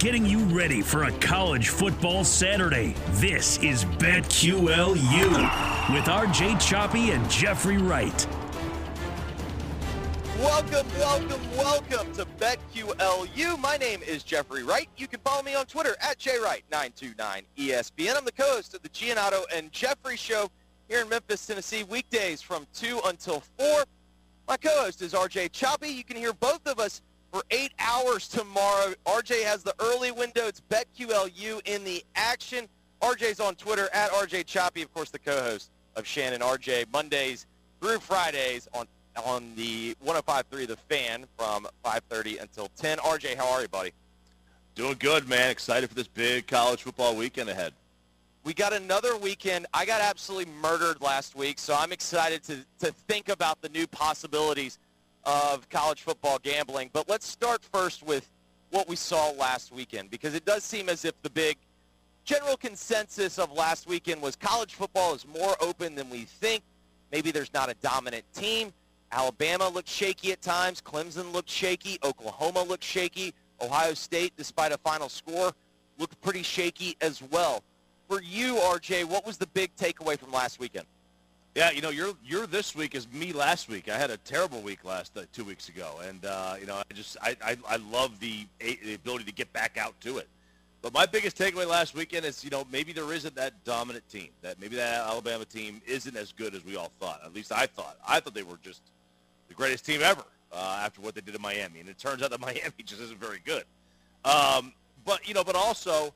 Getting you ready for a college football Saturday. This is BetQLU with RJ Choppy and Jeffrey Wright. Welcome, welcome, welcome to BetQLU. My name is Jeffrey Wright. You can follow me on Twitter at JWright929ESPN. I'm the co-host of the Giannotto and Jeffrey Show here in Memphis, Tennessee, weekdays from 2 until 4. My co-host is RJ Choppy. You can hear both of us for eight hours tomorrow. RJ has the early window. It's BetQLU in the action. RJ's on Twitter at RJ Choppy, of course, the co-host of Shan and RJ Mondays through Fridays on on the 105.3 The Fan from 5:30 until 10. RJ, how are you, buddy? Doing good, man. Excited for this big college football weekend ahead. We got another weekend. I got absolutely murdered last week, so I'm excited to, to think about the new possibilities of college football gambling. But let's start first with what we saw last weekend because it does seem as if the big general consensus of last weekend was college football is more open than we think. Maybe there's not a dominant team. Alabama looked shaky at times. Clemson looked shaky. Oklahoma looked shaky. Ohio State, despite a final score, looked pretty shaky as well. For you, RJ, what was the big takeaway from last weekend? Yeah, you know, you're you're this week as me last week. I had a terrible week last uh, two weeks ago, and uh, you know, I just I, I I love the the ability to get back out to it. But my biggest takeaway last weekend is, you know, maybe there isn't that dominant team. That maybe that Alabama team isn't as good as we all thought. At least I thought. I thought they were just the greatest team ever uh, after what they did in Miami, and it turns out that Miami just isn't very good. Um, but you know, but also,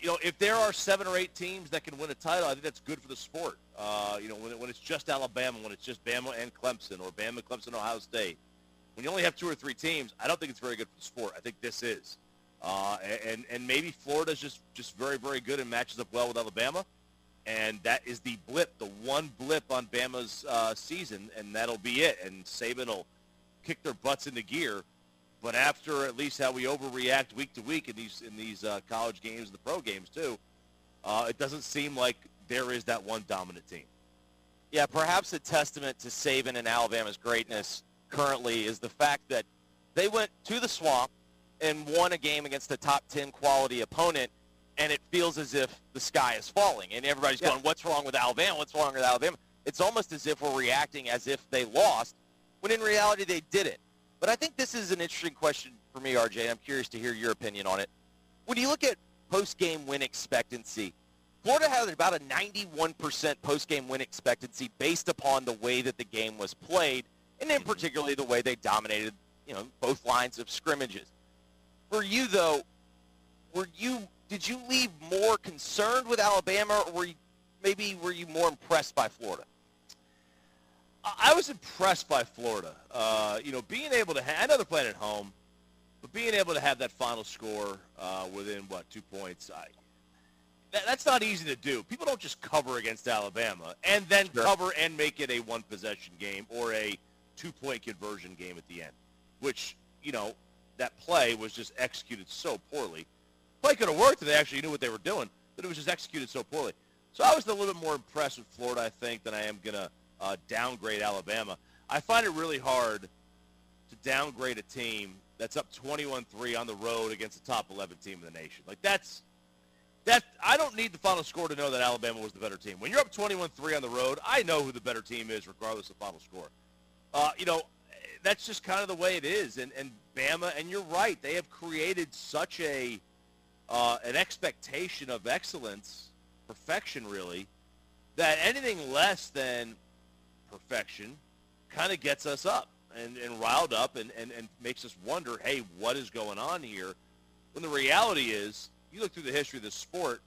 you know, if there are seven or eight teams that can win a title, I think that's good for the sport. Uh, you know, when, when it's just Alabama, when it's just Bama and Clemson, or Bama, Clemson, Ohio State, when you only have two or three teams, I don't think it's very good for the sport. I think this is, uh, and and maybe Florida's just just very very good and matches up well with Alabama, and that is the blip, the one blip on Bama's uh, season, and that'll be it. And Saban will kick their butts into gear. But after at least how we overreact week to week in these in these uh, college games and the pro games too, uh, it doesn't seem like there is that one dominant team. Yeah, perhaps a testament to Saban and Alabama's greatness currently is the fact that they went to the swamp and won a game against a top 10 quality opponent, and it feels as if the sky is falling. And everybody's yeah. going, what's wrong with Alabama? What's wrong with Alabama? It's almost as if we're reacting as if they lost, when in reality they didn't. But I think this is an interesting question for me, RJ. I'm curious to hear your opinion on it. When you look at post-game win expectancy, Florida had about a 91% post-game win expectancy based upon the way that the game was played, and then particularly the way they dominated, you know, both lines of scrimmages. For you, though, were you did you leave more concerned with Alabama, or were you, maybe were you more impressed by Florida? I was impressed by Florida. Uh, you know, being able to have, I know they're playing at home, but being able to have that final score uh, within, what, two points, I, that, that's not easy to do. People don't just cover against Alabama and then sure. cover and make it a one-possession game or a two-point conversion game at the end, which, you know, that play was just executed so poorly. Play could have worked if they actually knew what they were doing, but it was just executed so poorly. So I was a little bit more impressed with Florida, I think, than I am going to uh, downgrade Alabama. I find it really hard to downgrade a team that's up 21-3 on the road against the top 11 team in the nation. Like that's that I don't need the final score to know that Alabama was the better team. When you're up 21-3 on the road, I know who the better team is regardless of final score. Uh, you know, that's just kind of the way it is. And and Bama, and you're right, they have created such a uh, an expectation of excellence, perfection, really, that anything less than perfection kind of gets us up. and, and riled up and, and, and makes us wonder, hey, what is going on here? When the reality is, you look through the history of the sport,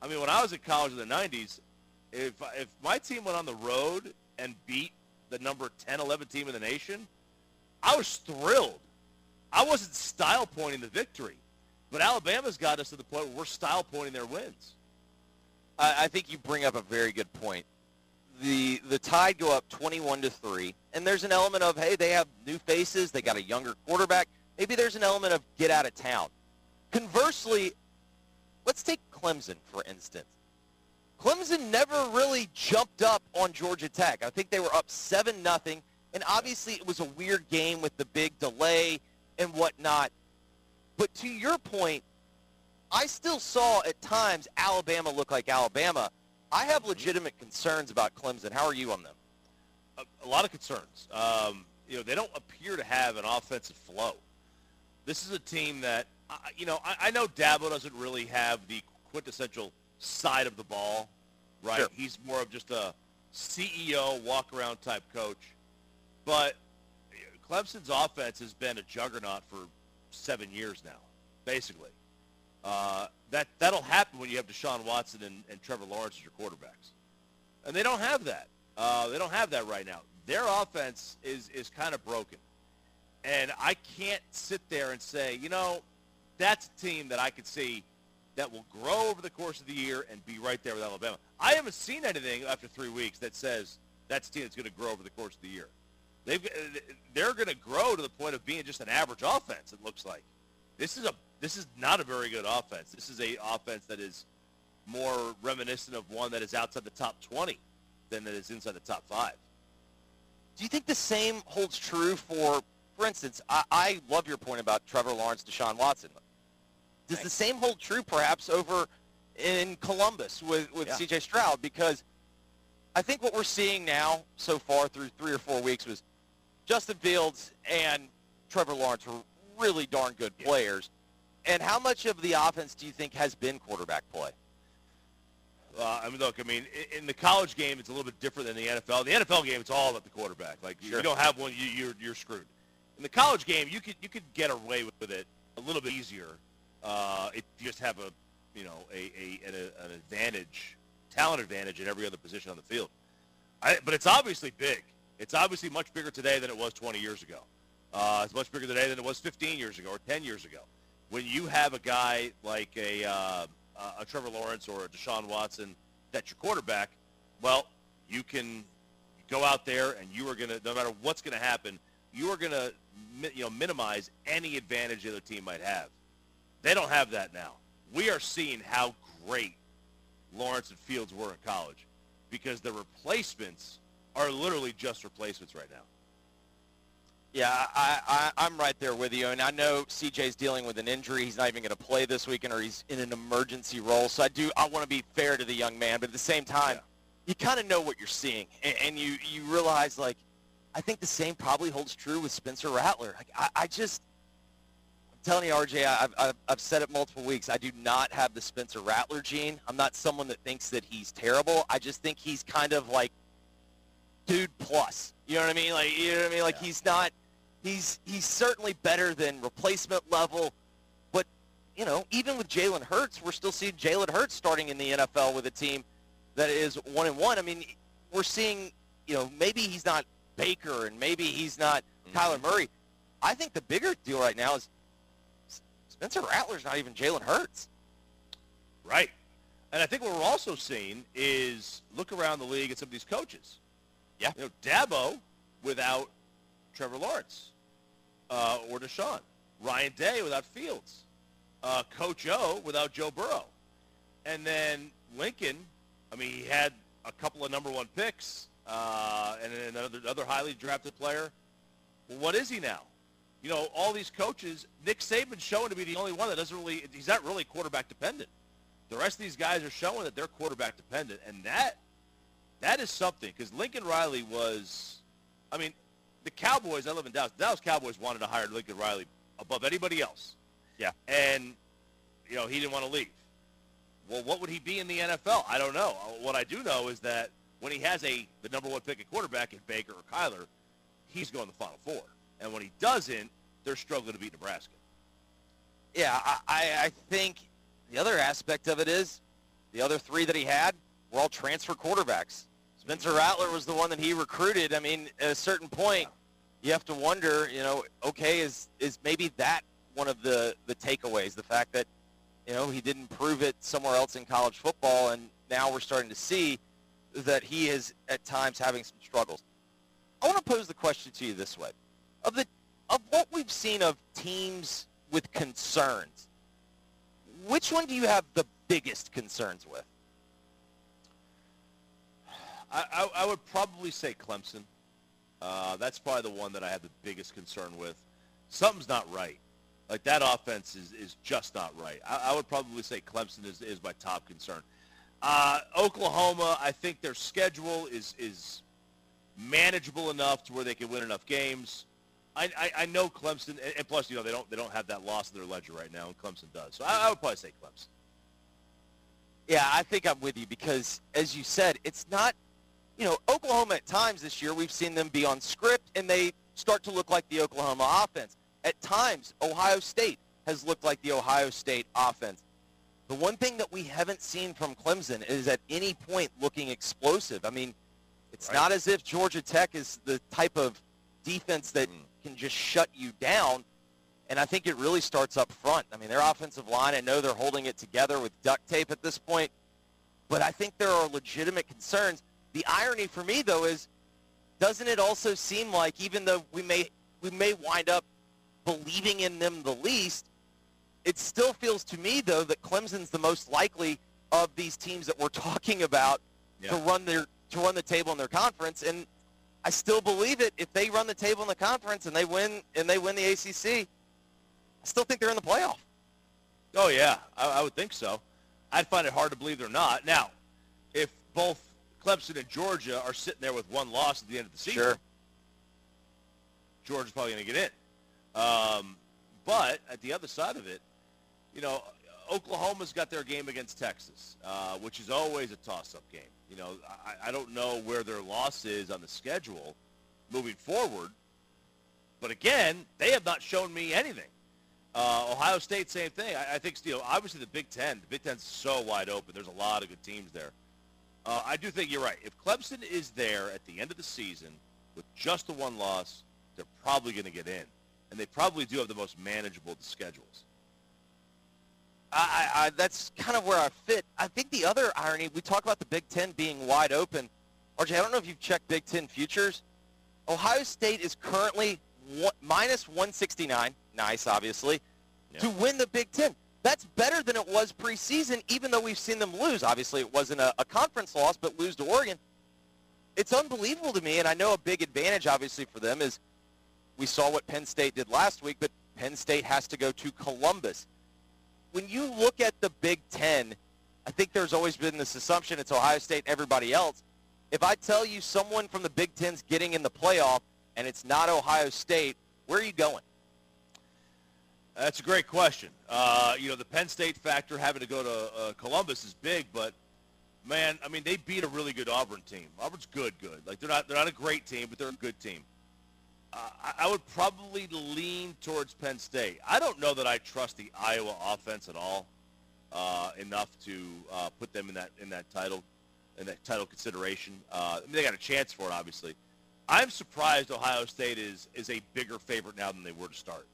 I mean, when I was in college in the 90s, if, if my team went on the road and beat the number 10, 11 team in the nation, I was thrilled. I wasn't style pointing the victory. But Alabama's got us to the point where we're style pointing their wins. I, I think you bring up a very good point. The the Tide go up 21 to 3, and there's an element of, hey, they have new faces, they got a younger quarterback. Maybe there's an element of get out of town. Conversely, let's take Clemson, for instance. Clemson never really jumped up on Georgia Tech. I think they were up 7 nothing, and obviously it was a weird game with the big delay and whatnot. But to your point, I still saw at times Alabama look like Alabama. I have legitimate concerns about Clemson. How are you on them? A, a lot of concerns. Um, you know, they don't appear to have an offensive flow. This is a team that, uh, you know, I, I know Dabo doesn't really have the quintessential side of the ball, right? Sure. He's more of just a CEO walk-around type coach. But Clemson's offense has been a juggernaut for seven years now, basically. Uh, that that'll happen when you have Deshaun Watson and, and Trevor Lawrence as your quarterbacks, and they don't have that. Uh, they don't have that right now. Their offense is is kind of broken, and I can't sit there and say, you know, that's a team that I could see that will grow over the course of the year and be right there with Alabama. I haven't seen anything after three weeks that says that's a team that's going to grow over the course of the year. They've, they're going to grow to the point of being just an average offense. It looks like this is a this is not a very good offense. This is a offense that is more reminiscent of one that is outside the top 20 than that is inside the top five. Do you think the same holds true for, for instance, I, I love your point about Trevor Lawrence, Deshaun Watson. Does the same hold true perhaps over in Columbus with, with Yeah. C.J. Stroud? Because I think what we're seeing now so far through three or four weeks was Justin Fields and Trevor Lawrence were really darn good players. And how much of the offense do you think has been quarterback play? Uh, I mean, look, I mean, in the college game, it's a little bit different than the NFL. The NFL game, it's all about the quarterback. Like, if Sure. you don't have one, you, you're you're screwed. In the college game, you could you could get away with it a little bit easier uh, if you just have a you know a, a an, an advantage, talent advantage at every other position on the field. I, but it's obviously big. It's obviously much bigger today than it was 20 years ago. Uh, it's much bigger today than it was 15 years ago or 10 years ago. When you have a guy like a uh, a Trevor Lawrence or a Deshaun Watson that's your quarterback, well, you can go out there and you are going to, no matter what's going to happen, you are going to you know minimize any advantage the other team might have. They don't have that now. We are seeing how great Lawrence and Fields were in college because the replacements are literally just replacements right now. Yeah, I, I, I'm right there with you. And I know CJ's dealing with an injury. He's not even going to play this weekend or he's in an emergency role. So I do, I want to be fair to the young man. But at the same time, Yeah. you kind of know what you're seeing. And, and you, you realize, like, I think the same probably holds true with Spencer Rattler. Like, I, I just, I'm telling you, RJ, I've, I've, I've said it multiple weeks. I do not have the Spencer Rattler gene. I'm not someone that thinks that he's terrible. I just think he's kind of like dude plus. You know what I mean? Like you know what I mean? Like Yeah. he's not he's he's certainly better than replacement level. But you know, even with Jalen Hurts, we're still seeing Jalen Hurts starting in the NFL with a team that is one and one. I mean, we're seeing you know maybe he's not Baker and maybe he's not mm-hmm. Kyler Murray. I think the bigger deal right now is Spencer Rattler's not even Jalen Hurts. Right. And I think what we're also seeing is look around the league at some of these coaches. Yeah. You know, Dabo without Trevor Lawrence uh, or Deshaun. Ryan Day without Fields. Uh, Coach O without Joe Burrow. And then Lincoln, I mean, he had a couple of number one picks uh, and another, another highly drafted player. Well, what is he now? You know, all these coaches, Nick Saban's showing to be the only one that doesn't really, he's not really quarterback dependent. The rest of these guys are showing that they're quarterback dependent, and that that is something because Lincoln Riley was, I mean, the Cowboys. I live in Dallas. The Dallas Cowboys wanted to hire Lincoln Riley above anybody else. Yeah. and you know he didn't want to leave. Well, what would he be in the NFL? I don't know. Uh, what I do know is that when he has a the number one pick at quarterback in Baker or Kyler, he's going to the Final Four. And when he doesn't, they're struggling to beat Nebraska. Yeah, I, I think the other aspect of it is the other three that he had were all transfer quarterbacks. Spencer Rattler was the one that he recruited. I mean, at a certain point, you have to wonder, you know, okay, is is maybe that one of the the takeaways? The fact that you know he didn't prove it somewhere else in college football, and now we're starting to see that he is at times having some struggles. I want to pose the question to you this way: of the of what we've seen of teams with concerns, which one do you have the biggest concerns with? I, I, I would probably say Clemson. Uh, that's probably the one that I have the biggest concern with. Something's not right. Like that offense is, is just not right. I, I would probably say Clemson is, is my top concern. Uh, Oklahoma, I think their schedule is is manageable enough to where they can win enough games. I, I, I know Clemson, and, plus, you know, they don't they don't have that loss in their ledger right now, and Clemson does. So I, I would probably say Clemson. Yeah, I think I'm with you because, as you said, it's not, you know, Oklahoma at times this year we've seen them be on script and they start to look like the Oklahoma offense. At times, Ohio State has looked like the Ohio State offense. The one thing that we haven't seen from Clemson is at any point looking explosive. I mean, it's Right. not as if Georgia Tech is the type of defense that mm. can just shut you down. And I think it really starts up front. I mean, their offensive line, I know they're holding it together with duct tape at this point, but I think there are legitimate concerns. The irony for me, though, is doesn't it also seem like even though we may we may wind up believing in them the least, it still feels to me though that Clemson's the most likely of these teams that we're talking about to run their to run the table in their conference and I still believe it if they run the table in the conference and they win and they win the ACC I still think they're in the playoff. Oh yeah, I, I would think so. I'd find it hard to believe they're not. Now, if both Clemson and Georgia are sitting there with one loss at the end of the season, Sure. Georgia's probably going to get in. Um, but at the other side of it, you know, Oklahoma's got their game against Texas, uh, which is always a toss-up game. You know, I, I don't know where their loss is on the schedule moving forward. But again, they have not shown me anything. Uh, Ohio State, same thing. I, I think, you know, obviously the Big Ten, the Big Ten's so wide open. There's a lot of good teams there. Uh, I do think you're right. If Clemson is there at the end of the season with just the one loss, they're probably going to get in. And they probably do have the most manageable schedules. I, I, I, that's kind of where I fit. I think the other irony, we talk about the Big Ten being wide open. RJ, I don't know if you've checked Big Ten futures. Ohio State is currently one, minus 169, nice, obviously, Yeah. to win the Big Ten. That's better than it was preseason, even though we've seen them lose. Obviously, it wasn't a, a conference loss, but lose to Oregon. It's unbelievable to me, and I know a big advantage, obviously, for them is we saw what Penn State did last week, but Penn State has to go to Columbus when you look at the Big Ten, I think there's always been this assumption it's Ohio State and everybody else. If I tell you someone from the Big Ten's getting in the playoff and it's not Ohio State, where are you going? That's a great question. Uh, you know, the Penn State factor having to go to uh, Columbus is big, but man, I mean, they beat a really good Auburn team. Auburn's good, good. Like they're not they're not a great team, but they're a good team. Uh, I, I would probably lean towards Penn State. I don't know that I trust the Iowa offense at all uh, enough to uh, put them in that in that title in that title consideration. Uh, I mean, they got a chance for it, obviously. I'm surprised Ohio State is is a bigger favorite now than they were to start.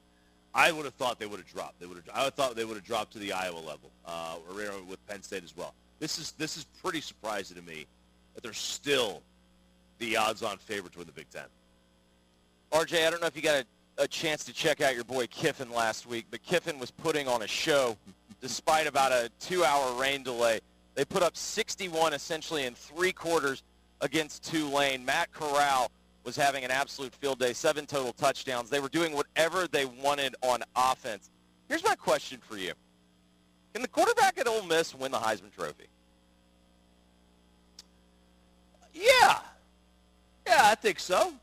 I would have thought they would have dropped. They would have. I would have thought they would have dropped to the Iowa level, uh, or with Penn State as well. This is this is pretty surprising to me that they're still the odds-on favorite to win the Big Ten. RJ, I don't know if you got a, a chance to check out your boy Kiffin last week, but Kiffin was putting on a show despite about a two-hour rain delay. They put up 61 essentially in three quarters against Tulane. Matt Corral was having an absolute field day, seven total touchdowns. They were doing whatever they wanted on offense. Here's my question for you. Can the quarterback at Ole Miss win the Heisman Trophy? Yeah, yeah, I think so.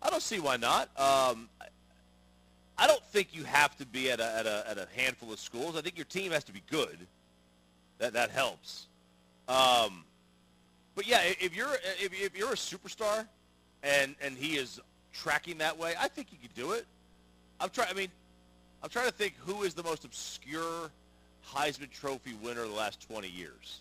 I don't see why not. Um, I- don't think you have to be at a, at a at a handful of schools. I think your team has to be good. That that helps. Um, but yeah, if you're if, if you're a superstar, and and he is tracking that way, I think he could do it. I'm trying. I mean, I'm trying to think who is the most obscure Heisman Trophy winner of the last 20 years.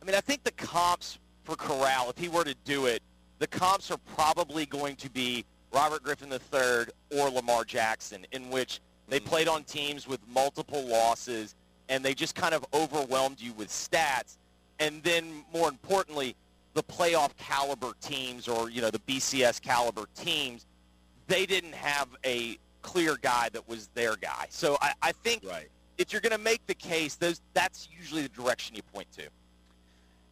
I mean, I think the comps for Corral, if he were to do it, the comps are probably going to be Robert Griffin III or Lamar Jackson, in which they mm-hmm. played on teams with multiple losses and they just kind of overwhelmed you with stats. And then, more importantly, the playoff caliber teams or you know the BCS caliber teams, they didn't have a clear guy that was their guy. So I, I think right. if you're going to make the case, those that's usually the direction you point to.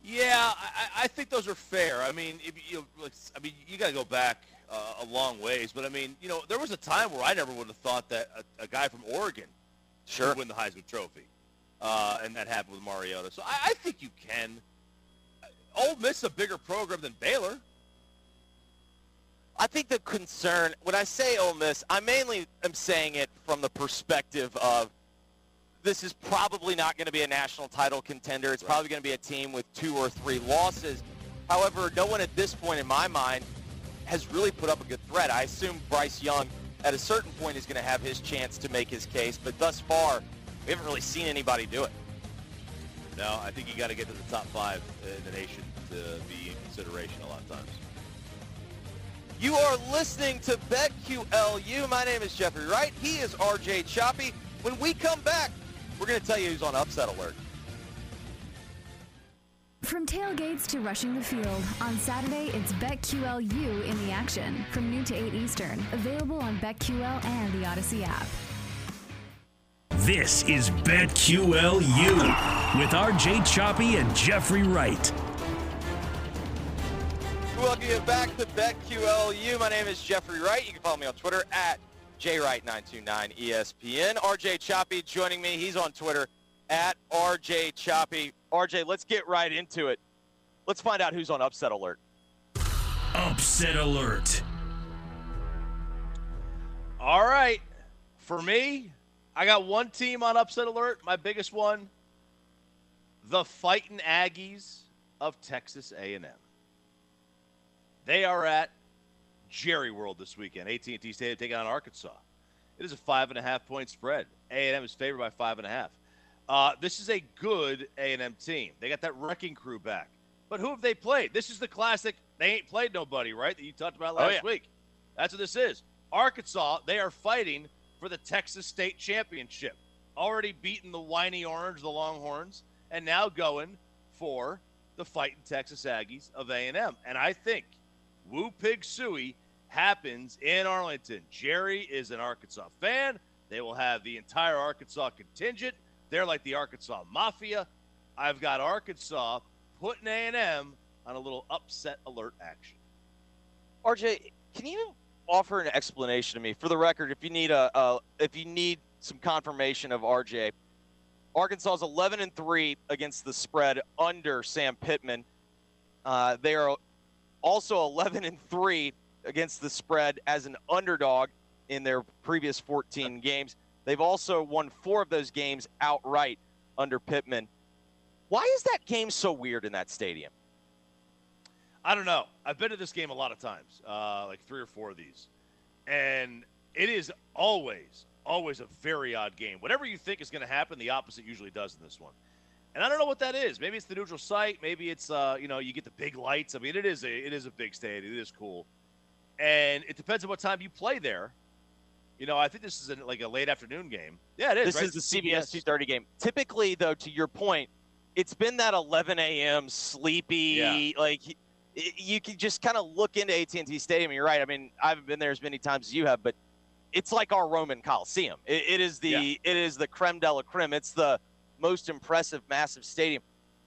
Yeah, I, I think those are fair. I mean, if you, I mean, you got to go back uh, a long ways, but I mean, you know, there was a time where I never would have thought that a, a guy from Oregon sure. would win the Heisman Trophy, uh, and that happened with Mariota. So I, I think you can. Ole Miss is a bigger program than Baylor. I think the concern, when I say Ole Miss, I mainly am saying it from the perspective of this is probably not going to be a national title contender. It's right. probably going to be a team with two or three losses. However, no one at this point in my mind has really put up a good threat. I assume Bryce Young at a certain point is going to have his chance to make his case, but thus far, we haven't really seen anybody do it. No, I think you got to get to the top five in the nation to be in consideration a lot of times. You are listening to BetQLU. My name is Jeffrey Wright. He is RJ Choppy. When we come back, we're going to tell you who's on upset alert. From tailgates to rushing the field, on Saturday it's BetQLU in the action from noon to 8 Eastern. Available on BetQL and the Odyssey app. This is BetQLU with RJ Choppy and Jeffrey Wright. Welcome you back to BetQLU. My name is Jeffrey Wright. You can follow me on Twitter at JWright929ESPN. RJ Choppy joining me. He's on Twitter at RJ Choppy. RJ, let's get right into it. Let's find out who's on upset alert. Upset alert. All right. For me, I got one team on upset alert. My biggest one, the Fighting Aggies of Texas A&M. They are at Jerry World this weekend. AT&T Stadium taking on Arkansas. It is a five and a half point spread. A&M is favored by five and a half. Uh, this is a good A&M team. They got that wrecking crew back. But who have they played? This is the classic. They ain't played nobody, right? That you talked about last oh, yeah. week. That's what this is. Arkansas. They are fighting for the Texas State Championship. Already beaten the whiny orange, the Longhorns, and now going for the fighting Texas Aggies of A&M. And I think Woo Pig Sooie happens in Arlington. Jerry is an Arkansas fan. They will have the entire Arkansas contingent. They're like the Arkansas Mafia. I've got Arkansas putting A&M on a little upset alert action. RJ, can you offer an explanation to me? For the record, if you need a, a if you need some confirmation of RJ, Arkansas is 11 and three against the spread under Sam Pittman. Uh, they are also 11 and 3 against the spread as an underdog in their previous 14 games. They've also won four of those games outright under Pittman. Why is that game so weird in that stadium? I don't know. I've been to this game a lot of times, uh, like three or four of these. And it is always, always a very odd game. Whatever you think is going to happen, the opposite usually does in this one. And I don't know what that is. Maybe it's the neutral site. Maybe it's uh, you know you get the big lights. I mean, it is a it is a big stadium. It is cool, and it depends on what time you play there. You know, I think this is a, like a late afternoon game. Yeah, it is. This right? is the CBS 2:30 game. Typically, though, to your point, it's been that 11 a.m. sleepy. Yeah. Like you can just kind of look into AT&T Stadium. You're right. I mean, I haven't been there as many times as you have, but it's like our Roman Coliseum. it, it is the yeah. it is the creme de la creme. It's the most impressive, massive stadium.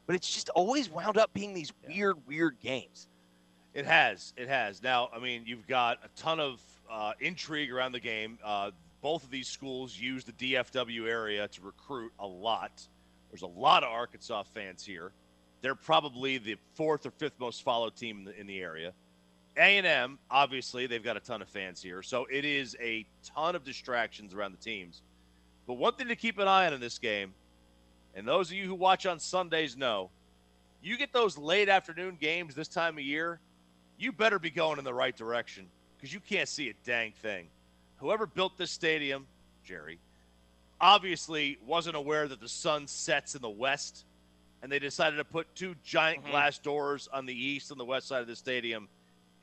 But it's just always wound up being these yeah. weird, weird games. It has. It has. Now, I mean, you've got a ton of uh, intrigue around the game. Uh, both of these schools use the DFW area to recruit a lot. There's a lot of Arkansas fans here. They're probably the fourth or fifth most followed team in the, in the area. A&M, obviously, they've got a ton of fans here. So it is a ton of distractions around the teams. But one thing to keep an eye on in this game and those of you who watch on Sundays know you get those late afternoon games this time of year, you better be going in the right direction because you can't see a dang thing. Whoever built this stadium, Jerry, obviously wasn't aware that the sun sets in the west, and they decided to put two giant Mhm. glass doors on the east and the west side of the stadium,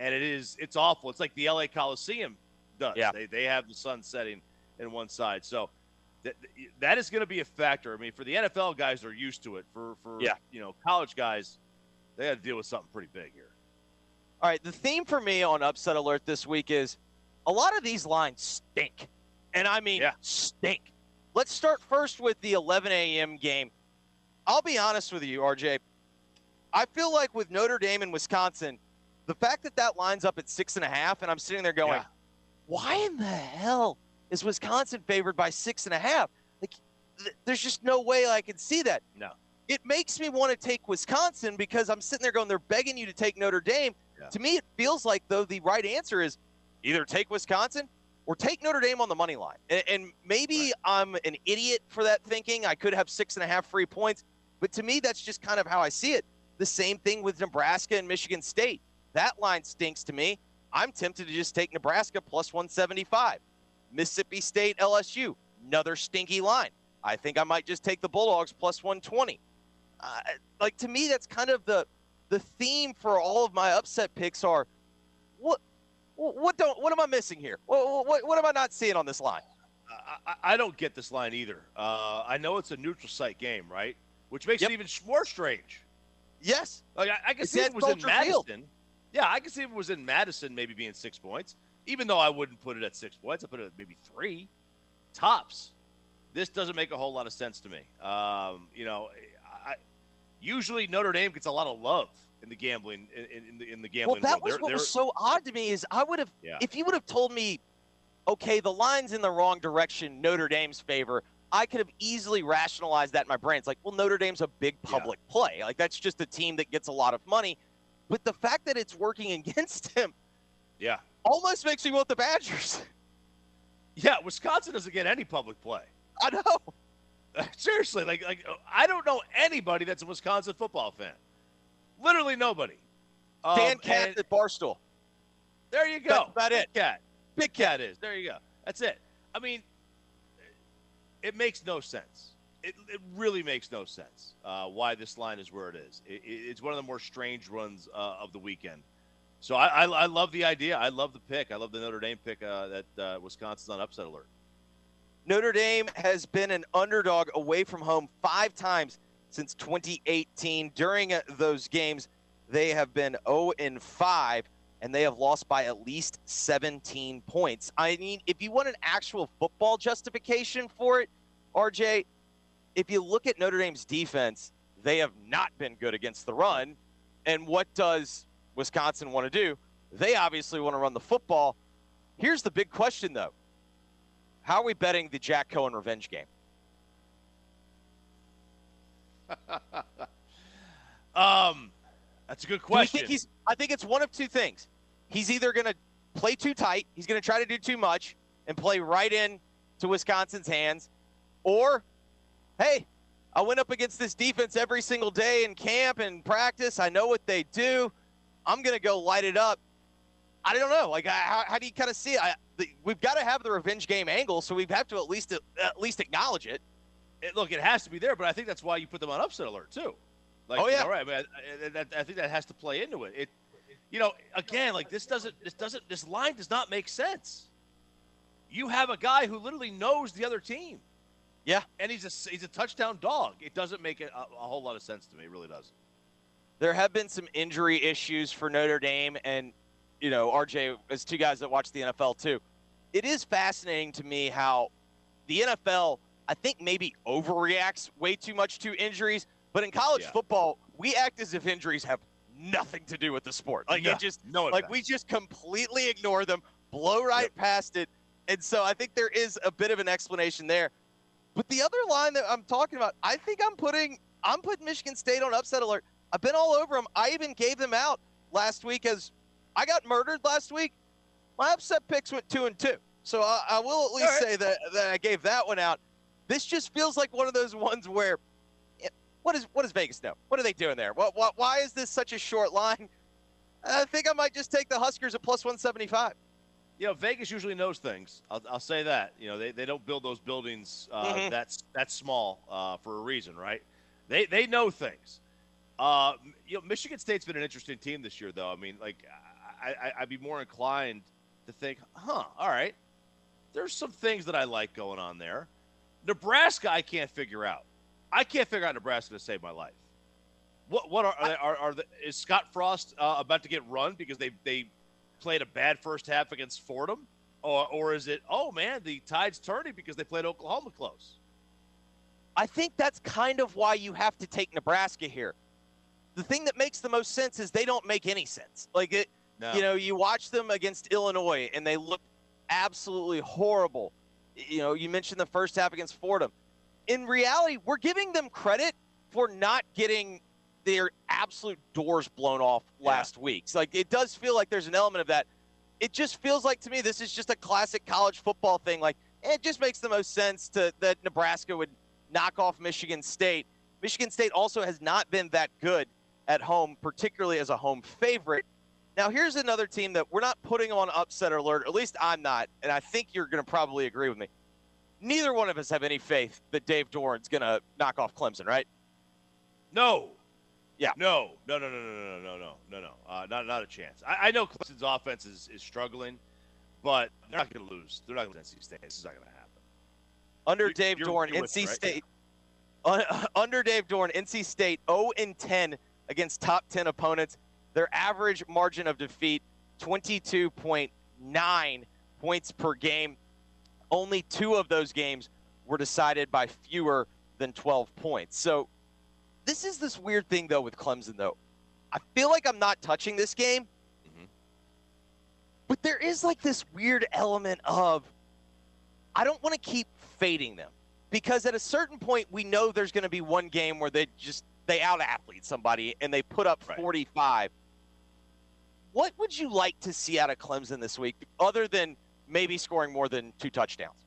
and it is it's awful. It's like the LA Coliseum does. Yeah. They they have the sun setting in one side, so. That, that is going to be a factor. I mean, for the NFL guys, they're used to it. For for Yeah. you know college guys, they got to deal with something pretty big here. All right, the theme for me on Upset Alert this week is a lot of these lines stink. And I mean, Yeah. stink. Let's start first with the 11 a.m. game. I'll be honest with you, RJ. I feel like with Notre Dame and Wisconsin, the fact that that lines up at six and a half, and I'm sitting there going, Yeah. why in the hell is Wisconsin favored by six and a half? Like, th- there's just no way I can see that. No. It makes me want to take Wisconsin because I'm sitting there going, they're begging you to take Notre Dame. Yeah. To me, it feels like though the right answer is either take Wisconsin or take Notre Dame on the money line. And, and maybe I'm an idiot for that thinking. I could have six and a half free points, but to me, that's just kind of how I see it. The same thing with Nebraska and Michigan State. That line stinks to me. I'm tempted to just take Nebraska plus 175. Mississippi State, LSU, another stinky line. I think I might just take the Bulldogs plus 120. Uh, like to me, that's kind of the the theme for all of my upset picks are what what don't what am I missing here? What what, what am I not seeing on this line? I, I, don't get this line either. Uh, I know it's a neutral site game, right? Which makes Yep. it even more strange. Yes, Like I, I can see it was in Soldier Field. Madison. Yeah, I can see if it was in Madison, maybe being six points. Even though I wouldn't put it at six points, I put it at maybe three tops. This doesn't make a whole lot of sense to me. Um, you know, I, usually Notre Dame gets a lot of love in the gambling in, in, the in the Well, gambling that world. was They're- what they're- was so odd to me is I would have Yeah. if you would have told me, okay, the line's in the wrong direction, Notre Dame's favor. I could have easily rationalized that in my brain. It's like, well, Notre Dame's a big Yeah. public play. Like that's just a team that gets a lot of money. But the fact that it's working against him yeah, almost makes me want the Badgers. yeah. Wisconsin doesn't get any public play. I know. Seriously, like like I don't know anybody that's a Wisconsin football fan. Literally nobody. Um, Dan and at Barstool. there you go. That's about it. Big cat. Big cat is. There you go. That's it. I mean, it makes no sense. It, it really makes no sense uh, why this line is where it is. It, it, it's one of the more strange runs uh, of the weekend. So I, I, I love the idea. I love the pick. I love the Notre Dame pick uh, that uh, Wisconsin's on upset alert. Notre Dame has been an underdog away from home five times since 2018. During uh, those games, they have been 0 and 5, and they have lost by at least 17 points. I mean, if you want an actual football justification for it, RJ, if you look at Notre Dame's defense, they have not been good against the run. And what does Wisconsin want to do? They obviously want to run the football. Here's the big question, though. How are we betting the Jack Coan revenge game? Um, that's a good question. think he's? I think it's one of two things. He's either going to play too tight, he's going to try to do too much, and play right in to Wisconsin's hands, or, hey, I went up against this defense every single day in camp and practice. I know what they do. I'm going to go light it up. I don't know. Like, how, how do you kind of see it? I, the, we've got to have the revenge game angle, so we have to at least at least acknowledge it. it, look, it has to be there, but I think that's why you put them on upset alert too. Like, Oh, yeah. know, right. I, mean, I, that- I think that has to play into it. It, you know, again, like this doesn't, this doesn't, this line does not make sense. You have a guy who literally knows the other team, Yeah. and he's a he's a touchdown dog. It doesn't make a, a, a whole lot of sense to me. It really doesn't. there have been some injury issues for Notre Dame and you know RJ as two guys that watch the NFL too. It is fascinating to me how the NFL I think maybe overreacts way too much to injuries, but in college Yeah. football we act as if injuries have nothing to do with the sport. Oh, like No, it just no like effect. we just completely ignore them, blow right Yep. past it. And so I think there is a bit of an explanation there. But the other line that I'm talking about, I think I'm putting I'm putting Michigan State on upset alert. I've been all over them. I even gave them out last week as I got murdered last week. My upset picks went two and two, so I, I will at least right. say that that I gave that one out. This just feels like one of those ones where, what is what does Vegas know? What are they doing there? What, what why is this such a short line? I think I might just take the Huskers at plus one seventy five. you know, Vegas usually knows things. I'll, I'll say that. You know, they, they don't build those buildings uh, Mhm. that's that's small uh, for a reason, right? They they know things. Uh, you know, Michigan State's been an interesting team this year, though. I mean, like, I, I I'd be more inclined to think, huh, all right, there's some things that I like going on there. Nebraska, I can't figure out. I can't figure out Nebraska to save my life. What what are are, they, are, are the, is Scott Frost uh, about to get run because they they played a bad first half against Fordham, or or is it oh man the tide's turning because they played Oklahoma close? I think that's kind of why you have to take Nebraska here. The thing that makes the most sense is they don't make any sense. Like it, No. you know, you watch them against Illinois and they look absolutely horrible. You know, you mentioned the first half against Fordham. In reality, we're giving them credit for not getting their absolute doors blown off last week. So, like it does feel like there's an element of that. It just feels like to me this is just a classic college football thing. Like it just makes the most sense to that Nebraska would knock off Michigan State. Michigan State also has not been that good at home, particularly as a home favorite. Now, here's another team that we're not putting on upset alert. At least I'm not, and I think you're going to probably agree with me. Neither one of us have any faith that Dave Doeren's going to knock off Clemson, right? No. Yeah. No. No. No. No. No. No. No. No. No. No. Uh, not not a chance. I, I know Clemson's offense is, is struggling, but they're not going to lose. They're not going to NC State. This is not going to happen. Under You- Dave you're- Doeren, you're NC right? State. Un- under Dave Doeren, NC State 0 and 10 against top 10 opponents. Their average margin of defeat 22.9 points per game. Only two of those games were decided by fewer than 12 points. So this is this weird thing though with Clemson though. I feel like I'm not touching this game. Mhm. But there is like this weird element of I don't want to keep fading them because at a certain point we know there's going to be one game where they just they out athlete somebody and they put up Right. 45. What would you like to see out of Clemson this week other than maybe scoring more than two touchdowns?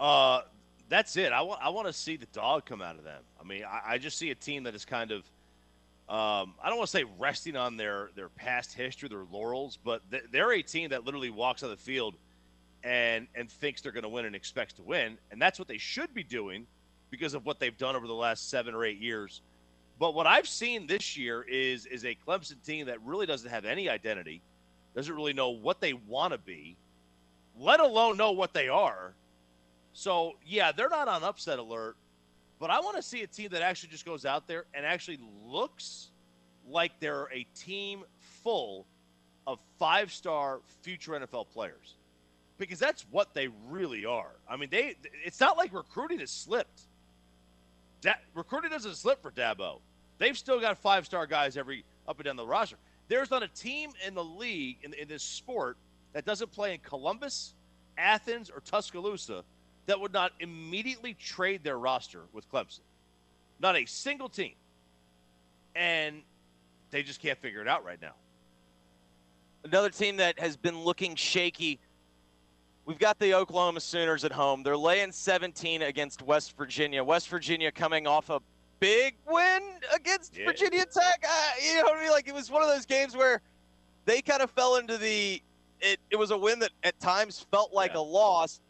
Uh, that's it. I want I want to see the dog come out of them. I mean, I, I just see a team that is kind of, um, I don't want to say resting on their their past history, their laurels, but th- they're a team that literally walks on the field and and thinks they're going to win and expects to win, and that's what they should be doing because of what they've done over the last seven or eight years. But what I've seen this year is is a Clemson team that really doesn't have any identity, doesn't really know what they want to be, let alone know what they are. So yeah, they're not on upset alert, but I want to see a team that actually just goes out there and actually looks like they're a team full of five-star future NFL players, because that's what they really are. I mean, they it's not like recruiting has slipped. Da- recruiting doesn't slip for Dabo. They've still got five-star guys every up and down the roster. There's not a team in the league in, in this sport that doesn't play in Columbus, Athens, or Tuscaloosa that would not immediately trade their roster with Clemson. Not a single team. And they just can't figure it out right now. Another team that has been looking shaky. We've got the Oklahoma Sooners at home. They're laying 17 against West Virginia. West Virginia coming off a big win against Yeah. Virginia Tech. Uh, you know what I mean? Like it was one of those games where they kind of fell into the. It, it was a win that at times felt like Yeah. a loss,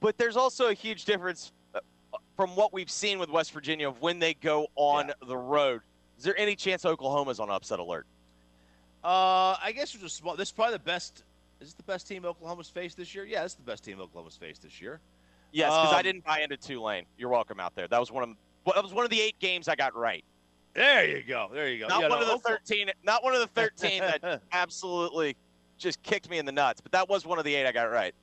but there's also a huge difference uh, from what we've seen with West Virginia of when they go on Yeah. the road. Is there any chance Oklahoma's on upset alert? Uh, I guess there's a small. This is probably the best. Is this the best team Oklahoma's faced this year? Yeah, this is the best team Oklahoma's faced this year. Yes, because I Um, didn't buy into Tulane. You're welcome out there. That was one of that was one of the eight games I got right. There you go. There you go. Not Yeah, one no, of the thirteen. Not one of the thirteen that absolutely just kicked me in the nuts. But that was one of the eight I got right.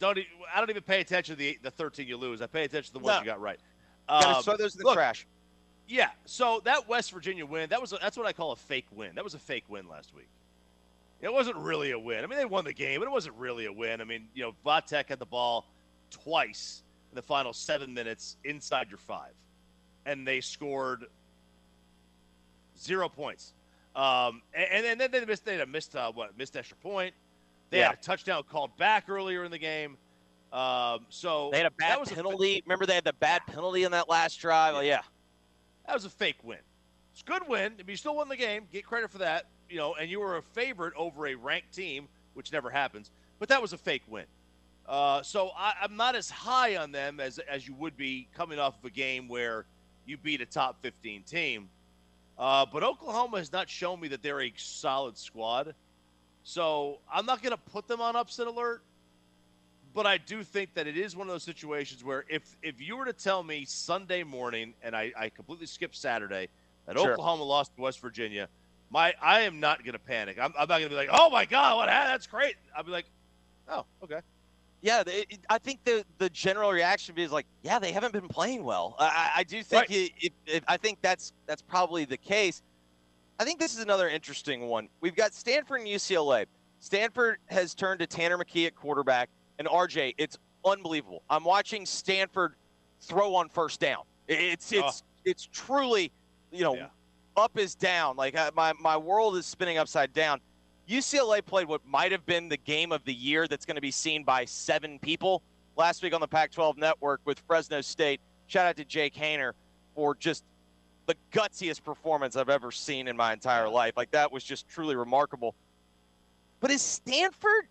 don't. I don't even pay attention to the the 13 you lose. I pay attention to the ones No. you got right. Um, throw those in the look, trash. Yeah. So that West Virginia win, that was a, that's what I call a fake win. That was a fake win last week. It wasn't really a win. I mean, they won the game, but it wasn't really a win. I mean, you know, Va Tech had the ball twice in the final seven minutes inside your five, and they scored zero points. Um, and, and then they missed they had a missed uh, what missed extra point. They Yeah. had a touchdown called back earlier in the game. Um, so They had a that bad was a- penalty. Remember they had the bad penalty in that last drive. oh yeah. That was a fake win. It's a good win. If you still won the game, get credit for that. You know, and you were a favorite over a ranked team, which never happens. but that was a fake win. Uh, so I, I'm not as high on them as as you would be coming off of a game where you beat a top 15 team. Uh, but Oklahoma has not shown me that they're a solid squad. So I'm not going to put them on upset alert. But I do think that it is one of those situations where if if you were to tell me Sunday morning and I, I completely skipped Saturday that Sure. Oklahoma lost to West Virginia, my I am not going to panic. I'm, I'm not going to be like, oh my god, what happened? That's great. I'll be like, oh okay. Yeah, it- I think the the general reaction is like, yeah, they haven't been playing well. I, I- I do think Right. it, I think that's that's probably the case. I think this is another interesting one. We've got Stanford and UCLA. Stanford has turned to Tanner McKee at quarterback, and RJ. It's unbelievable. I'm watching Stanford throw on first down. It's it's it's truly, you know, Yeah. up is down. Like uh, my my world is spinning upside down. UCLA played what might have been the game of the year that's going to be seen by seven people last week on the Pac 12 network with Fresno State. Shout out to Jake Haener for just the gutsiest performance I've ever seen in my entire life. Like, that was just truly remarkable. But is Stanford,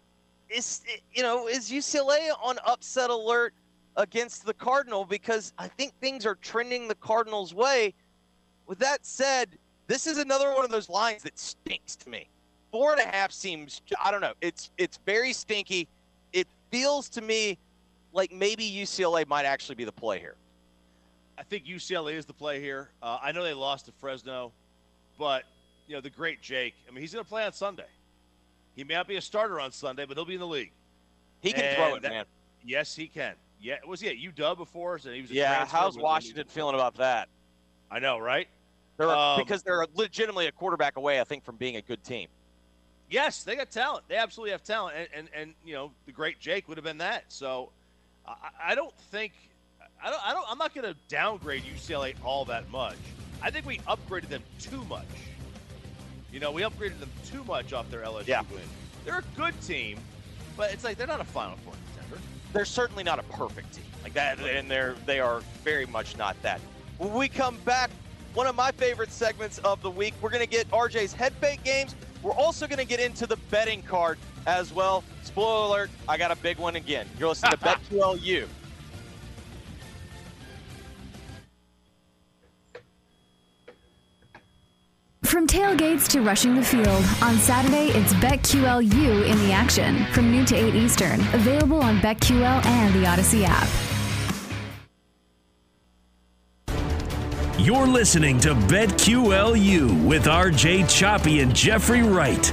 is, you know, is UCLA on upset alert against the Cardinal? Because I think things are trending the Cardinals' way. With that said, this is another one of those lines that stinks to me four and a half seems I don't know. It's it's very stinky. It feels to me like maybe UCLA might actually be the play here. I think UCLA is the play here. Uh, I know they lost to Fresno, but you know the great Jake. I mean, he's going to play on Sunday. He may not be a starter on Sunday, but he'll be in the league. He can And throw it, that- man. Yes, he can. Yeah, was he at UW before? So he was a Yeah, how's Washington feeling about that? I know, right? They're Um, because they're legitimately a quarterback away, I think, from being a good team. Yes, they got talent. They absolutely have talent, and and, and you know the great Jake would have been that. So I, I don't think I don't I don't I'm not going to downgrade UCLA all that much. I think we upgraded them too much. You know, we upgraded them too much off their LSU Yeah. win. They're a good team, but it's like they're not a Final Four contender. They're certainly not a perfect team like that, and they're they are very much not that. When we come back, one of my favorite segments of the week, we're going to get RJ's head fake games. We're also going to get into the betting card as well. Spoiler alert, I got a big one again. You're listening to BetQLU. From tailgates to rushing the field, on Saturday it's BetQLU in the action from noon to 8 Eastern. Available on BetQL and the Audacy app. You're listening to BetQLU with RJ Choppy and Jeffrey Wright.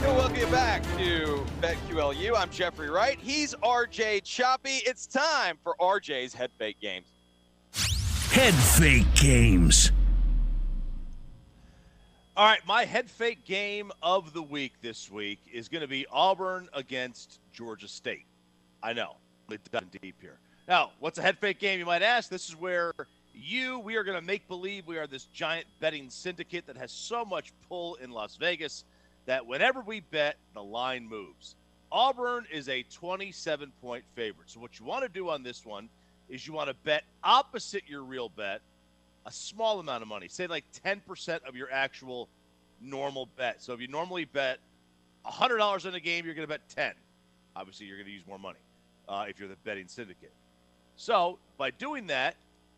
Hey, welcome you back to BetQLU. I'm Jeffrey Wright. He's RJ Choppy. It's time for RJ's head fake games. Head fake games. All right, my head fake game of the week this week is going to be Auburn against Georgia State. I know, we're done deep here. Now, what's a head fake game, you might ask? This is where you, we are going to make believe we are this giant betting syndicate that has so much pull in Las Vegas that whenever we bet, the line moves. Auburn is a 27 point favorite. So, what you want to do on this one is you want to bet opposite your real bet a small amount of money, say like 10% of your actual normal bet. So if you normally bet $100 in a game, you're going to bet 10. Obviously, you're going to use more money uh, if you're the betting syndicate. So by doing that,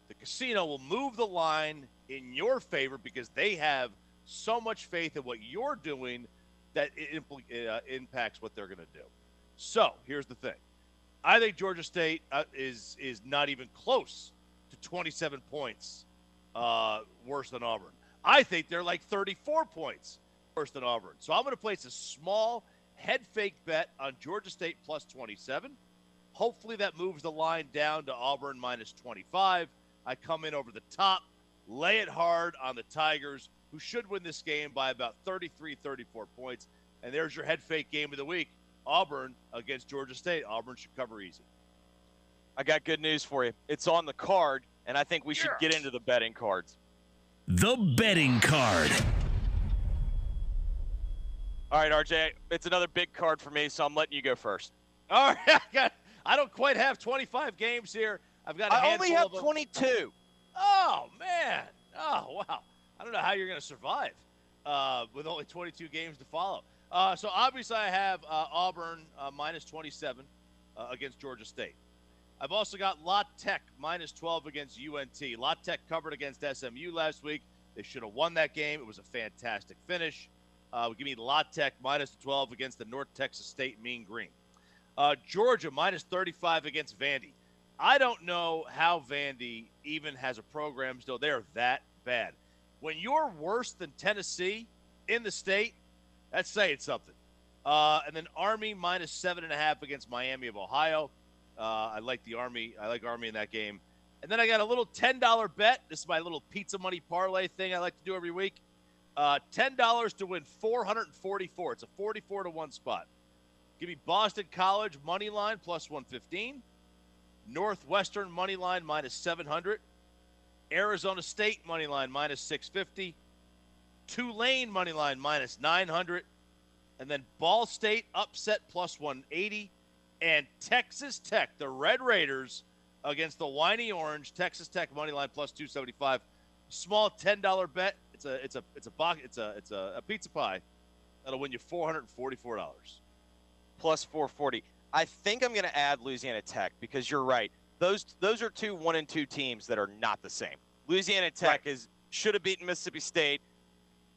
the casino will move the line in your favor because they have so much faith in what you're doing that it impl- uh, impacts what they're going to do. So here's the thing. I think Georgia State uh, is is not even close to 27 points uh, worse than Auburn. I think they're like 34 points worse than Auburn. So I'm going to place a small head fake bet on Georgia State plus 27. Hopefully that moves the line down to Auburn minus 25. I come in over the top, lay it hard on the Tigers, who should win this game by about 33, 34 points. And there's your head fake game of the week. Auburn against Georgia State. Auburn should cover easy. I got good news for you. It's on the card, and I think we should get into the betting cards. The betting card. All right, RJ, it's another big card for me, so I'm letting you go first. All right, I, got, I don't quite have 25 games here. I've got. I only have 22. Oh man! Oh wow! I don't know how you're going to survive uh, with only 22 games to follow. Uh, so obviously, I have uh, Auburn uh, minus 27 uh, against Georgia State. I've also got La Tech minus 12 against UNT. La Tech covered against SMU last week. They should have won that game. It was a fantastic finish. Uh, give me La Tech minus 12 against the North Texas State Mean Green. Uh, Georgia minus 35 against Vandy. I don't know how Vandy even has a program still. They're that bad. When you're worse than Tennessee in the state, that's saying something. Uh, and then Army minus seven and a half against Miami of Ohio. Uh, I like the Army. I like Army in that game. And then I got a little ten dollar bet. This is my little pizza money parlay thing I like to do every week. Uh, ten dollars to win four hundred and forty-four. It's a forty-four to one spot. Give me Boston College money line plus 115, Northwestern money line minus 700, Arizona State money line minus 650, Tulane money line minus 900, and then Ball State upset plus 180, and Texas Tech, the Red Raiders against the Whiny Orange, Texas Tech money line plus 275. Small $10 bet. It's a it's a it's a box it's a it's a, a pizza pie that'll win you $444. Plus 440. I think I'm going to add Louisiana Tech because you're right. Those those are two one and two teams that are not the same. Louisiana Tech Right. is should have beaten Mississippi State,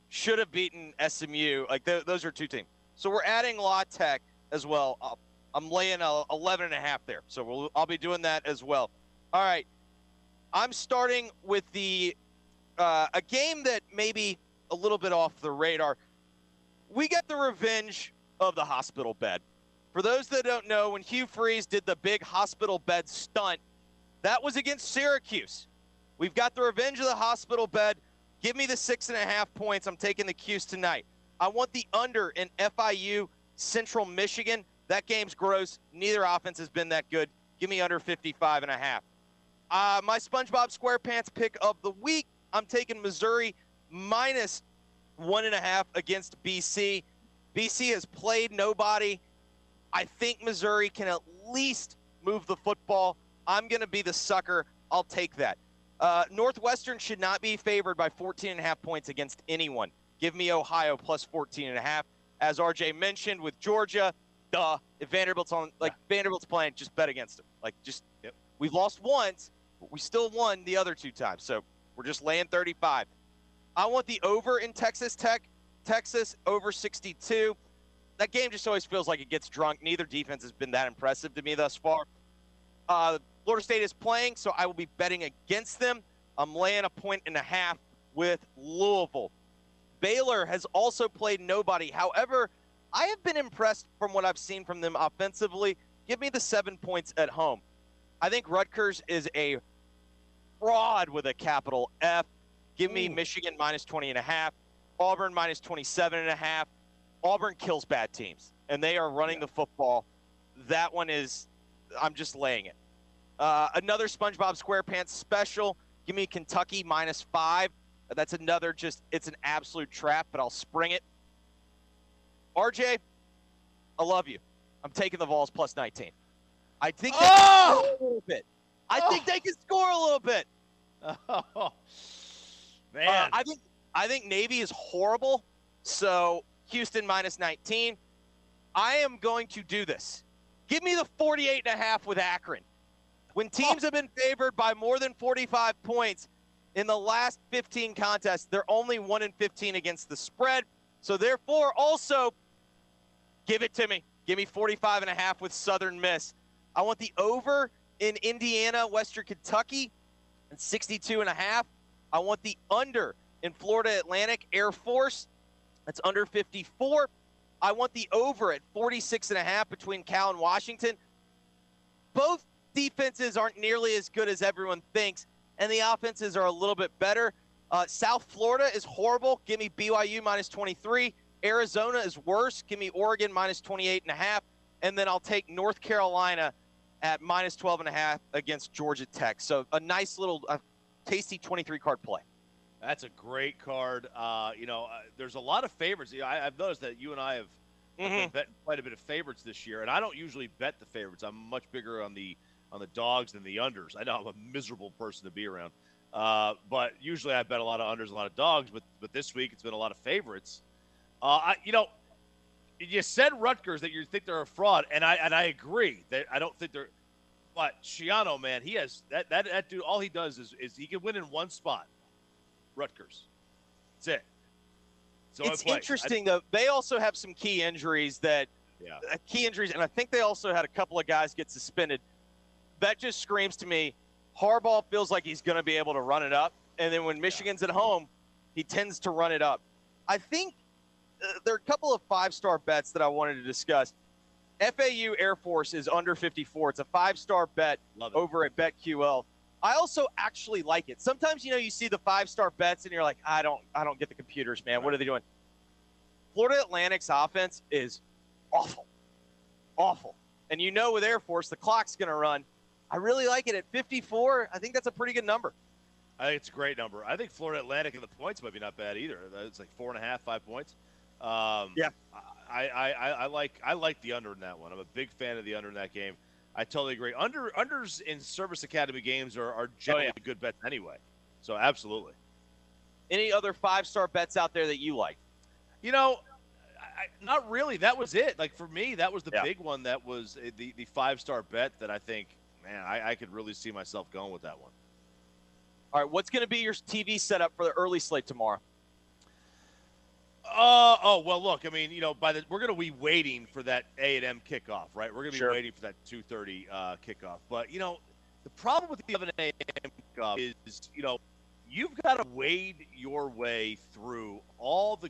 should have beaten SMU. Like th- those are two teams. So we're adding La Tech as well. Uh, I'm laying a 11 and a half there. So we'll, I'll be doing that as well. All right. I'm starting with the uh, a game that maybe a little bit off the radar. We get the revenge of the hospital bed. For those that don't know, when Hugh Freeze did the big hospital bed stunt, that was against Syracuse. We've got the revenge of the hospital bed. Give me the six and a half points. I'm taking the Cuse tonight. I want the under in FIU Central Michigan. That game's gross. Neither offense has been that good. Give me under 55 and a half. Uh, my SpongeBob SquarePants pick of the week. I'm taking Missouri minus one and a half against BC. BC has played nobody. I think Missouri can at least move the football. I'm going to be the sucker. I'll take that. Uh, Northwestern should not be favored by 14 and a half points against anyone. Give me Ohio plus 14 and a half. As RJ mentioned with Georgia, duh. If Vanderbilt's on, like Vanderbilt's playing, just bet against them. Like just, Yep. we've lost once, but we still won the other two times. So we're just laying 35. I want the over in Texas Tech. Texas over 62. That game just always feels like it gets drunk. Neither defense has been that impressive to me thus far. Uh, Florida State is playing, so I will be betting against them. I'm laying a point and a half with Louisville. Baylor has also played nobody. However, I have been impressed from what I've seen from them offensively. Give me the seven points at home. I think Rutgers is a fraud with a capital F. Give me Michigan minus 20 and a half, Auburn minus 27 and a half. Auburn kills bad teams, and they are running the football. That one is, I'm just laying it. Uh, another SpongeBob SquarePants special. Give me Kentucky minus five. That's another just, it's an absolute trap, but I'll spring it. RJ, I love you. I'm taking the Vols plus 19. I think they Oh! can score a little bit. I think they can score a little bit. Oh, man. Uh, I think I think Navy is horrible. So Houston minus 19. I am going to do this. Give me the 48 and a half with Akron. When teams have been favored by more than 45 points in the last 15 contests, they're only 1 in 15 against the spread. So therefore, also give it to me. Give me 45 and a half with Southern Miss. I want the over in Indiana, Western Kentucky, and 62 and a half. I want the under in Florida Atlantic Air Force. That's under 54. I want the over at 46 and a half between Cal and Washington. Both defenses aren't nearly as good as everyone thinks, and the offenses are a little bit better. Uh, South Florida is horrible. Give me BYU minus 23. Arizona is worse. Give me Oregon minus 28 and a half. And then I'll take North Carolina at minus 12 and a half against Georgia Tech. So a nice little uh, tasty 23 card play. That's a great card. Uh, you know, uh, there's a lot of favorites. You know, I, I've noticed that you and I have, have been Mhm. betting quite a bit of favorites this year, and I don't usually bet the favorites. I'm much bigger on the on the dogs than the unders. I know I'm a miserable person to be around, uh, but usually I bet a lot of unders, a lot of dogs. But but this week it's been a lot of favorites. Uh, I, you know, you said Rutgers that you think they're a fraud, and I and I agree that I don't think they're. But Schiano, man, he has that that that dude. All he does is is he can win in one spot. Rutgers, that's it. So it's interesting I, though. They also have some key injuries that, yeah, uh, key injuries, and I think they also had a couple of guys get suspended. That just screams to me. Harbaugh feels like he's going to be able to run it up, and then when Michigan's yeah. at home, he tends to run it up. I think uh, there are a couple of five-star bets that I wanted to discuss. FAU Air Force is under 54. It's a five-star bet over at BetQL. I also actually like it. Sometimes you know you see the five-star bets and you're like, I don't, I don't get the computers, man. What are they doing? Florida Atlantic's offense is awful, awful, and you know with Air Force the clock's going to run. I really like it at 54. I think that's a pretty good number. I think it's a great number. I think Florida Atlantic and the points might be not bad either. It's like four and a half, five points. Um, yeah, I, I, I like I like the under in that one. I'm a big fan of the under in that game. I totally agree. Under unders in Service Academy games are, are generally oh, yeah. good bets anyway. So absolutely. Any other five star bets out there that you like? You know, I, not really. That was it. Like for me, that was the yeah. big one. That was uh, the the five star bet that I think, man, I, I could really see myself going with that one. All right, what's going to be your TV setup for the early slate tomorrow? Uh, oh well, look. I mean, you know, by the we're going to be waiting for that A and M kickoff, right? We're going to be sure. waiting for that two thirty uh, kickoff. But you know, the problem with the 11 a.m. kickoff is, you know, you've got to wade your way through all the,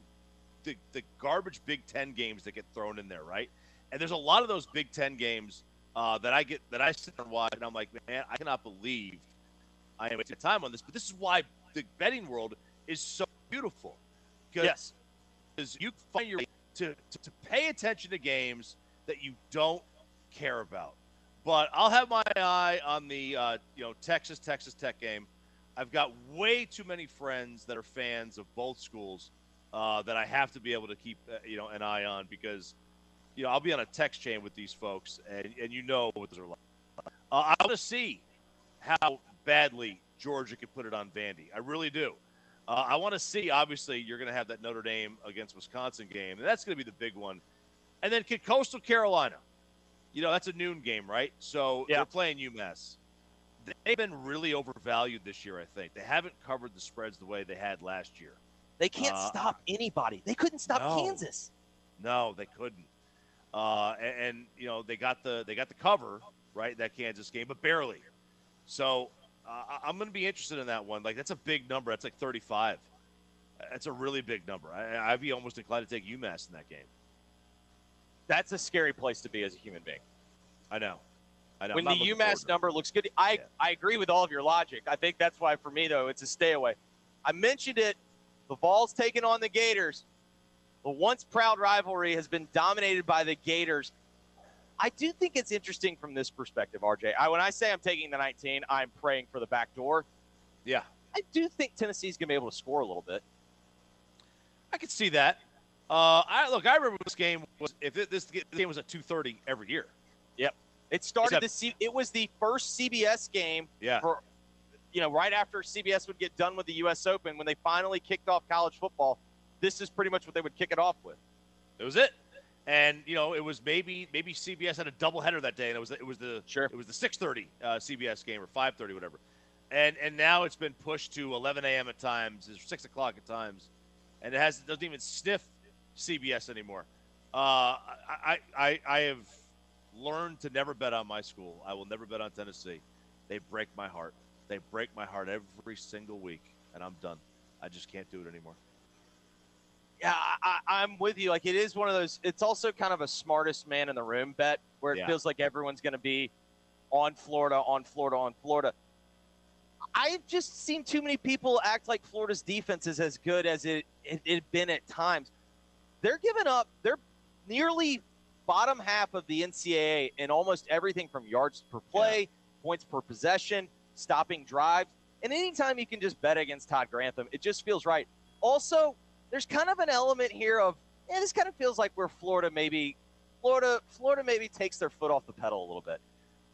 the the garbage Big Ten games that get thrown in there, right? And there's a lot of those Big Ten games uh, that I get that I sit and watch, and I'm like, man, I cannot believe I am wasting time on this. But this is why the betting world is so beautiful. Yes is you find your way to, to, to pay attention to games that you don't care about. But I'll have my eye on the uh, you know Texas Texas Tech game. I've got way too many friends that are fans of both schools uh, that I have to be able to keep uh, you know an eye on because you know I'll be on a text chain with these folks and, and you know what they're like. Uh, I want to see how badly Georgia could put it on Vandy. I really do. Uh, I want to see. Obviously, you're going to have that Notre Dame against Wisconsin game, and that's going to be the big one. And then could Coastal Carolina, you know, that's a noon game, right? So yeah. they're playing UMass. They've been really overvalued this year. I think they haven't covered the spreads the way they had last year. They can't uh, stop anybody. They couldn't stop no, Kansas. No, they couldn't. Uh, and, and you know they got the they got the cover right that Kansas game, but barely. So uh, I'm going to be interested in that one. Like that's a big number. That's like 35. That's a really big number. I, would be almost inclined to take UMass in that game. That's a scary place to be as a human being. I know. I know. When the UMass number looks good, I yeah. I agree with all of your logic. I think that's why for me though it's a stay away. I mentioned it. The Vols taking on the Gators. The once proud rivalry has been dominated by the Gators. I do think it's interesting from this perspective, RJ. I, when I say I'm taking the 19, I'm praying for the back door. Yeah. I do think Tennessee's going to be able to score a little bit. I could see that. Uh, I look. I remember this game was if it, this game was at 2:30 every year. Yep. It started Except, the it was the first CBS game. Yeah. For, you know, right after CBS would get done with the U.S. Open, when they finally kicked off college football, this is pretty much what they would kick it off with. It was it and you know it was maybe maybe CBS had a doubleheader that day, and it was it was the sure it was the 6:30 uh, CBS game or 5:30 whatever, and and now it's been pushed to 11 a.m. at times, or six o'clock at times, and it has it doesn't even sniff CBS anymore. Uh, I, I I have learned to never bet on my school. I will never bet on Tennessee. They break my heart. They break my heart every single week, and I'm done. I just can't do it anymore yeah, I, am with you. Like it is one of those. It's also kind of a smartest man in the room bet where it yeah. feels like everyone's going to be on Florida, on Florida, on Florida. I've just seen too many people act like Florida's defense is as good as it it had been at times. They're giving up. They're nearly bottom half of the NCAA in almost everything from yards per play, yeah. points per possession, stopping drives. And anytime you can just bet against Todd Grantham, it just feels right. Also, there's kind of an element here of yeah, this kind of feels like where Florida maybe Florida Florida maybe takes their foot off the pedal a little bit.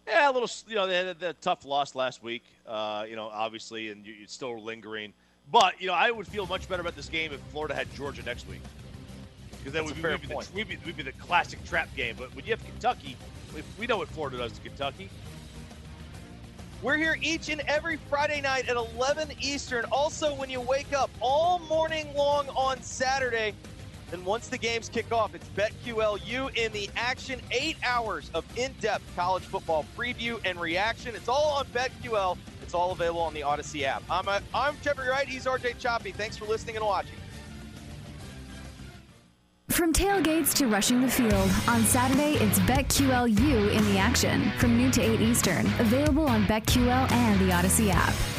Yeah, a little. You know, they had a tough loss last week. Uh, you know, obviously, and you, it's still lingering. But you know, I would feel much better about this game if Florida had Georgia next week. because then we'd, fair we'd, be the, we'd, be, we'd be the classic trap game. But when you have Kentucky, we know what Florida does to Kentucky. We're here each and every Friday night at 11 Eastern. Also, when you wake up all morning long on Saturday. And once the games kick off, it's BetQLU in the action. Eight hours of in depth college football preview and reaction. It's all on BetQL. It's all available on the Audacy app. I'm, a, I'm Jeffrey Wright. He's RJ Choppy. Thanks for listening and watching. From tailgates to rushing the field, on Saturday it's BetQLU in the action from noon to 8 Eastern. Available on BetQL and the Audacy app.